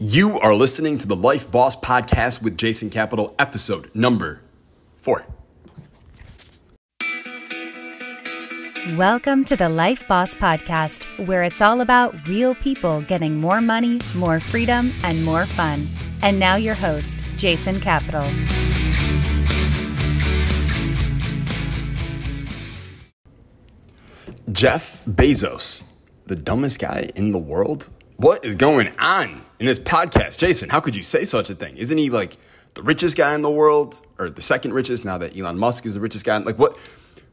You are listening to the Life Boss Podcast with Jason Capital, episode number four. Welcome to the Life Boss Podcast, where it's all about real people getting more money, more freedom, and more fun. And now, your host, Jason Capital. Jeff Bezos, the dumbest guy in the world? What is going on in this podcast? Jason, how could you say such a thing? Isn't he like the richest guy in the world or the second richest now that Elon Musk is the richest guy? Like what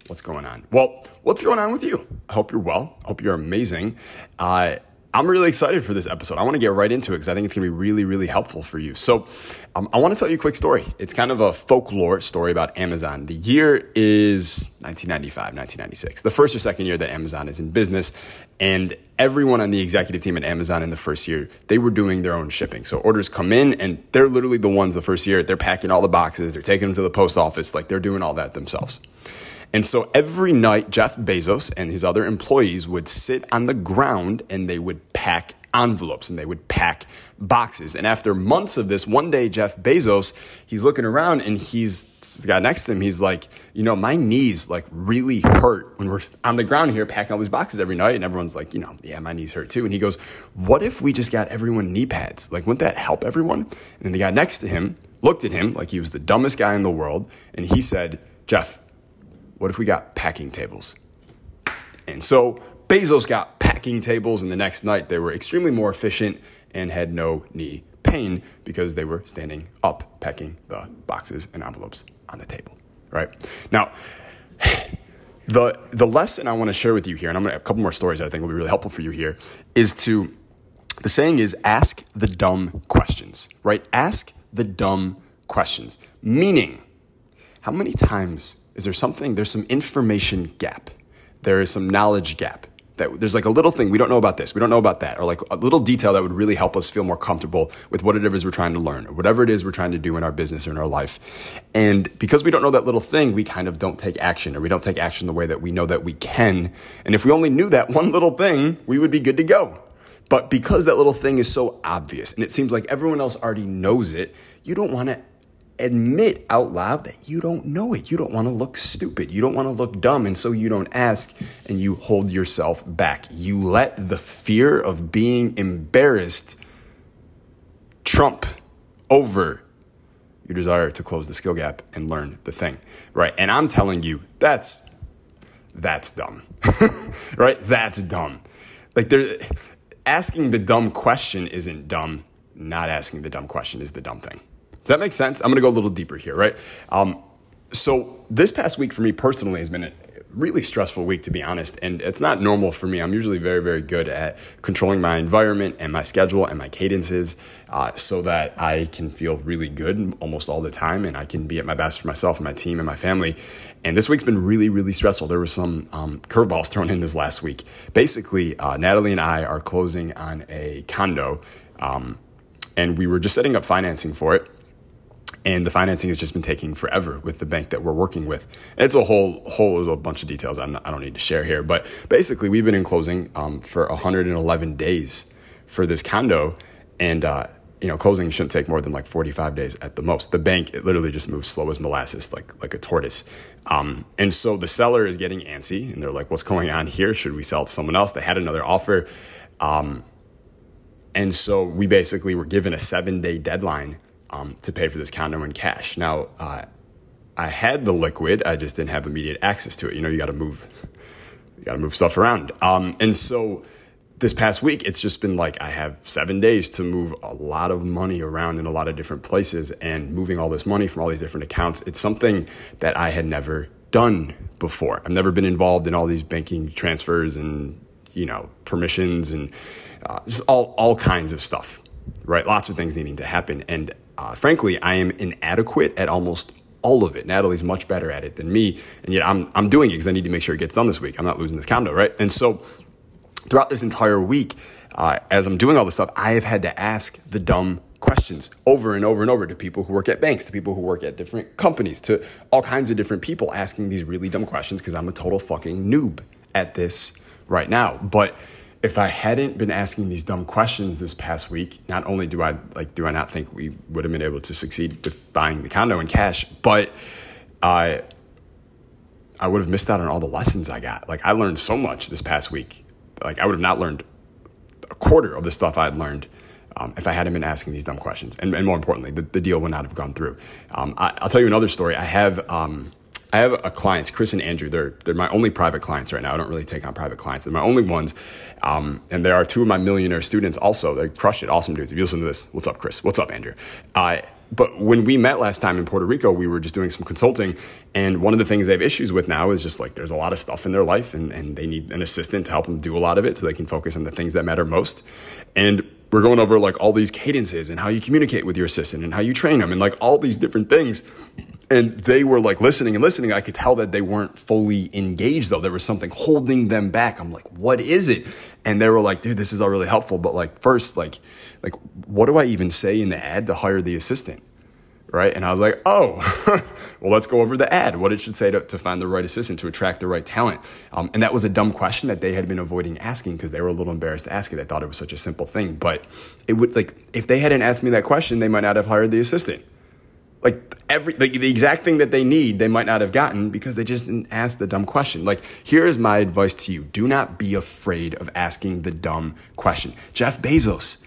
what's going on? Well, what's going on with you? I hope you're well. I hope you're amazing. Uh, I'm really excited for this episode. I want to get right into it because I think it's going to be really, really helpful for you. So, um, I want to tell you a quick story. It's kind of a folklore story about Amazon. The year is 1995, 1996, the first or second year that Amazon is in business. And everyone on the executive team at Amazon in the first year, they were doing their own shipping. So, orders come in, and they're literally the ones the first year, they're packing all the boxes, they're taking them to the post office, like they're doing all that themselves. And so every night, Jeff Bezos and his other employees would sit on the ground and they would pack envelopes and they would pack boxes. And after months of this, one day, Jeff Bezos, he's looking around and he's the guy next to him. He's like, you know, my knees like really hurt when we're on the ground here packing all these boxes every night. And everyone's like, you know, yeah, my knees hurt too. And he goes, what if we just got everyone knee pads? Like, wouldn't that help everyone? And then the guy next to him looked at him like he was the dumbest guy in the world. And he said, Jeff, what if we got packing tables? And so Bezos got packing tables, and the next night they were extremely more efficient and had no knee pain because they were standing up packing the boxes and envelopes on the table. Right now, the the lesson I want to share with you here, and I'm gonna have a couple more stories that I think will be really helpful for you here, is to the saying is ask the dumb questions. Right? Ask the dumb questions. Meaning, how many times is there something, there's some information gap. There is some knowledge gap. That there's like a little thing we don't know about this, we don't know about that, or like a little detail that would really help us feel more comfortable with whatever it is we're trying to learn, or whatever it is we're trying to do in our business or in our life. And because we don't know that little thing, we kind of don't take action, or we don't take action the way that we know that we can. And if we only knew that one little thing, we would be good to go. But because that little thing is so obvious and it seems like everyone else already knows it, you don't want to admit out loud that you don't know it. You don't want to look stupid. You don't want to look dumb. And so you don't ask and you hold yourself back. You let the fear of being embarrassed trump over your desire to close the skill gap and learn the thing. Right. And I'm telling you, that's that's dumb. right? That's dumb. Like there asking the dumb question isn't dumb. Not asking the dumb question is the dumb thing. Does that make sense? I'm going to go a little deeper here, right? Um, so this past week for me personally has been a really stressful week, to be honest, and it's not normal for me. I'm usually very, very good at controlling my environment and my schedule and my cadences, uh, so that I can feel really good almost all the time, and I can be at my best for myself and my team and my family. And this week's been really, really stressful. There were some um, curveballs thrown in this last week. Basically, uh, Natalie and I are closing on a condo, um, and we were just setting up financing for it and the financing has just been taking forever with the bank that we're working with. It's a whole whole a bunch of details not, i don't need to share here, but basically we've been in closing um, for 111 days for this condo, and uh, you know closing shouldn't take more than like 45 days at the most. The bank it literally just moves slow as molasses, like like a tortoise, um, and so the seller is getting antsy, and they're like, "What's going on here? Should we sell to someone else?" They had another offer. Um, and so we basically were given a seven day deadline um, to pay for this condo in cash. Now, uh, I had the liquid, I just didn't have immediate access to it. You know, you got to move, you got to move stuff around. Um, and so this past week, it's just been like I have seven days to move a lot of money around in a lot of different places and moving all this money from all these different accounts. It's something that I had never done before. I've never been involved in all these banking transfers and you know permissions and uh, just all all kinds of stuff, right? Lots of things needing to happen, and uh, frankly, I am inadequate at almost all of it. Natalie's much better at it than me, and yet I'm I'm doing it because I need to make sure it gets done this week. I'm not losing this condo, right? And so throughout this entire week, uh, as I'm doing all this stuff, I have had to ask the dumb questions over and over and over to people who work at banks, to people who work at different companies, to all kinds of different people asking these really dumb questions because I'm a total fucking noob at this right now. But if I hadn't been asking these dumb questions this past week, not only do I like do I not think we would have been able to succeed with buying the condo in cash, but I I would have missed out on all the lessons I got. Like I learned so much this past week. Like I would have not learned a quarter of the stuff I had learned um, if I hadn't been asking these dumb questions. And, and more importantly, the, the, deal would not have gone through. Um, I, will tell you another story. I have um, I have a clients, Chris and Andrew. They're they're my only private clients right now. I don't really take on private clients. They're my only ones, um, and they are two of my millionaire students. Also, they crush it. Awesome dudes. If you listen to this, what's up, Chris? What's up, Andrew? Uh, but when we met last time in Puerto Rico, we were just doing some consulting. And one of the things they have issues with now is just like there's a lot of stuff in their life and, and they need an assistant to help them do a lot of it so they can focus on the things that matter most. And we're going over like all these cadences and how you communicate with your assistant and how you train them and like all these different things. And they were like listening and listening. I could tell that they weren't fully engaged though. There was something holding them back. I'm like, what is it? And they were like, dude, this is all really helpful. But like, first, like, like, what do I even say in the ad to hire the assistant? Right? And I was like, oh, well, let's go over the ad, what it should say to, to find the right assistant, to attract the right talent. Um, and that was a dumb question that they had been avoiding asking because they were a little embarrassed to ask it. They thought it was such a simple thing. But it would, like, if they hadn't asked me that question, they might not have hired the assistant. Like every like the exact thing that they need, they might not have gotten because they just didn't ask the dumb question. Like, here's my advice to you: do not be afraid of asking the dumb question. Jeff Bezos,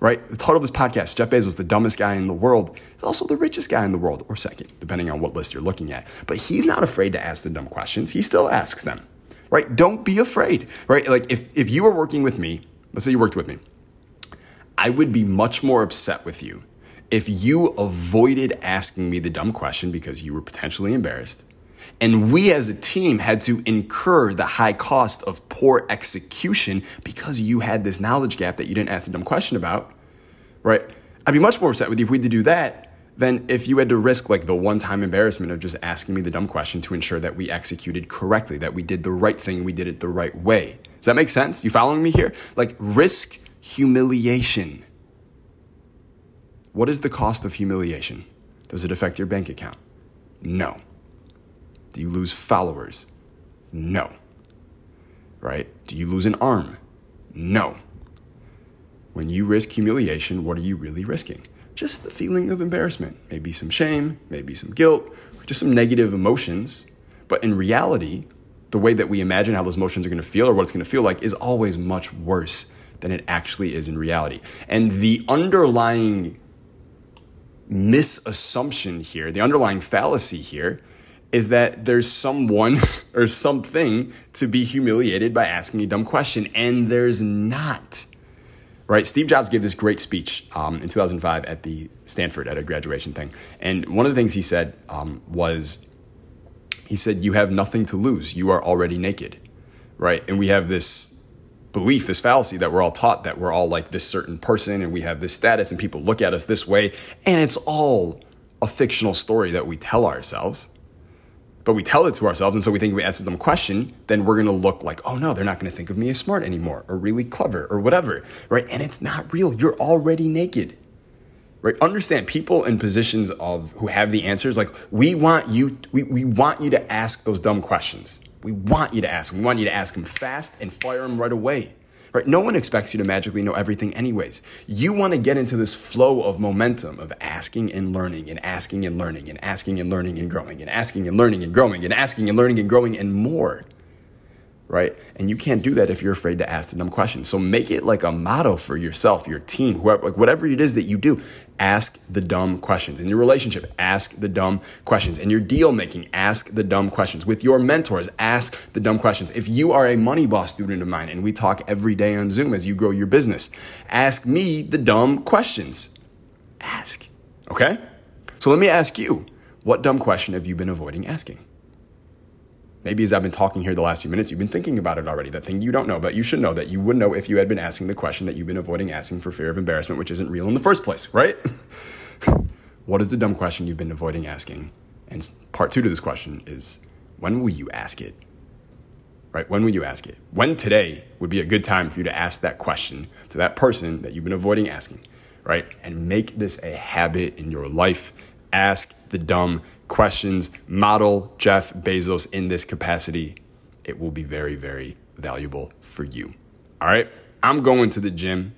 right? The title of this podcast, Jeff Bezos, the dumbest guy in the world, is also the richest guy in the world, or second, depending on what list you're looking at. But he's not afraid to ask the dumb questions. He still asks them, right? Don't be afraid, right? Like if, if you were working with me, let's say you worked with me, I would be much more upset with you if you avoided asking me the dumb question because you were potentially embarrassed and we as a team had to incur the high cost of poor execution because you had this knowledge gap that you didn't ask a dumb question about, right? I'd be much more upset with you if we had to do that than if you had to risk like the one time embarrassment of just asking me the dumb question to ensure that we executed correctly, that we did the right thing, we did it the right way. Does that make sense? You following me here? Like risk humiliation. What is the cost of humiliation? Does it affect your bank account? No. Do you lose followers? No. Right? Do you lose an arm? No. When you risk humiliation, what are you really risking? Just the feeling of embarrassment, maybe some shame, maybe some guilt, just some negative emotions. But in reality, the way that we imagine how those emotions are going to feel or what it's going to feel like is always much worse than it actually is in reality. And the underlying misassumption here, the underlying fallacy here, is that there's someone or something to be humiliated by asking a dumb question, and there's not. Right? Steve Jobs gave this great speech um, in 2005 at the Stanford at a graduation thing, and one of the things he said um, was, he said, "You have nothing to lose. You are already naked." Right? And we have this belief, this fallacy that we're all taught that we're all like this certain person and we have this status and people look at us this way, and it's all a fictional story that we tell ourselves but we tell it to ourselves. And so we think if we ask them a question, then we're to look like, oh no, they're not to think of me as smart anymore or really clever or whatever, right? And it's not real. You're already naked, right? Understand people in positions of who have the answers, like we want you, we, we want you to ask those dumb questions. We want you to ask them. We want you to ask them fast and fire them right away. Right? No one expects you to magically know everything, anyways. You want to get into this flow of momentum of asking and learning and asking and learning and asking and learning and growing and asking and learning and growing and asking and learning and growing and more right? And you can't do that if you're afraid to ask the dumb questions. So make it like a motto for yourself, your team, whoever, like whatever it is that you do. Ask the dumb questions. In your relationship, ask the dumb questions. In your deal making, ask the dumb questions. With your mentors, ask the dumb questions. If you are a money boss student of mine and we talk every day on Zoom as you grow your business, ask me the dumb questions. Ask. Okay? So let me ask you, what dumb question have you been avoiding asking? Maybe as I've been talking here the last few minutes, you've been thinking about it already, that thing you don't know, but you should know that you would know if you had been asking the question that you've been avoiding asking for fear of embarrassment, which isn't real in the first place, right? what is the dumb question you've been avoiding asking? And part two to this question is when will you ask it? Right? When will you ask it? When today would be a good time for you to ask that question to that person that you've been avoiding asking, right? And make this a habit in your life. Ask the dumb questions, model Jeff Bezos in this capacity, it will be very, very valuable for you. All right. I'm going to the gym,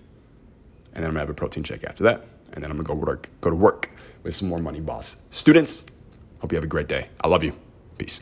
and then I'm gonna have a protein shake after that, and then I'm gonna go work, go to work with some more Money Boss students. Hope you have a great day. I love you. Peace.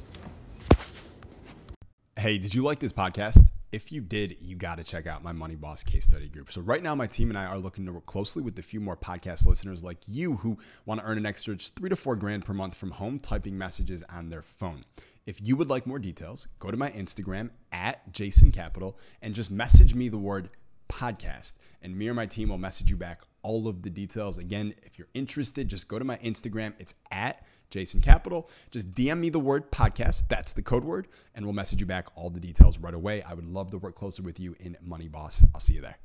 Hey, did you like this podcast? If you did, you got to check out my Money Boss case study group. So, right now, my team and I are looking to work closely with a few more podcast listeners like you who want to earn an extra three to four grand per month from home typing messages on their phone. If you would like more details, go to my Instagram at Jason Capital and just message me the word podcast, and me or my team will message you back all of the details. Again, if you're interested, just go to my Instagram. It's at Jason Capital. Just DM me the word podcast. That's the code word, and we'll message you back all the details right away. I would love to work closer with you in Money Boss. I'll see you there.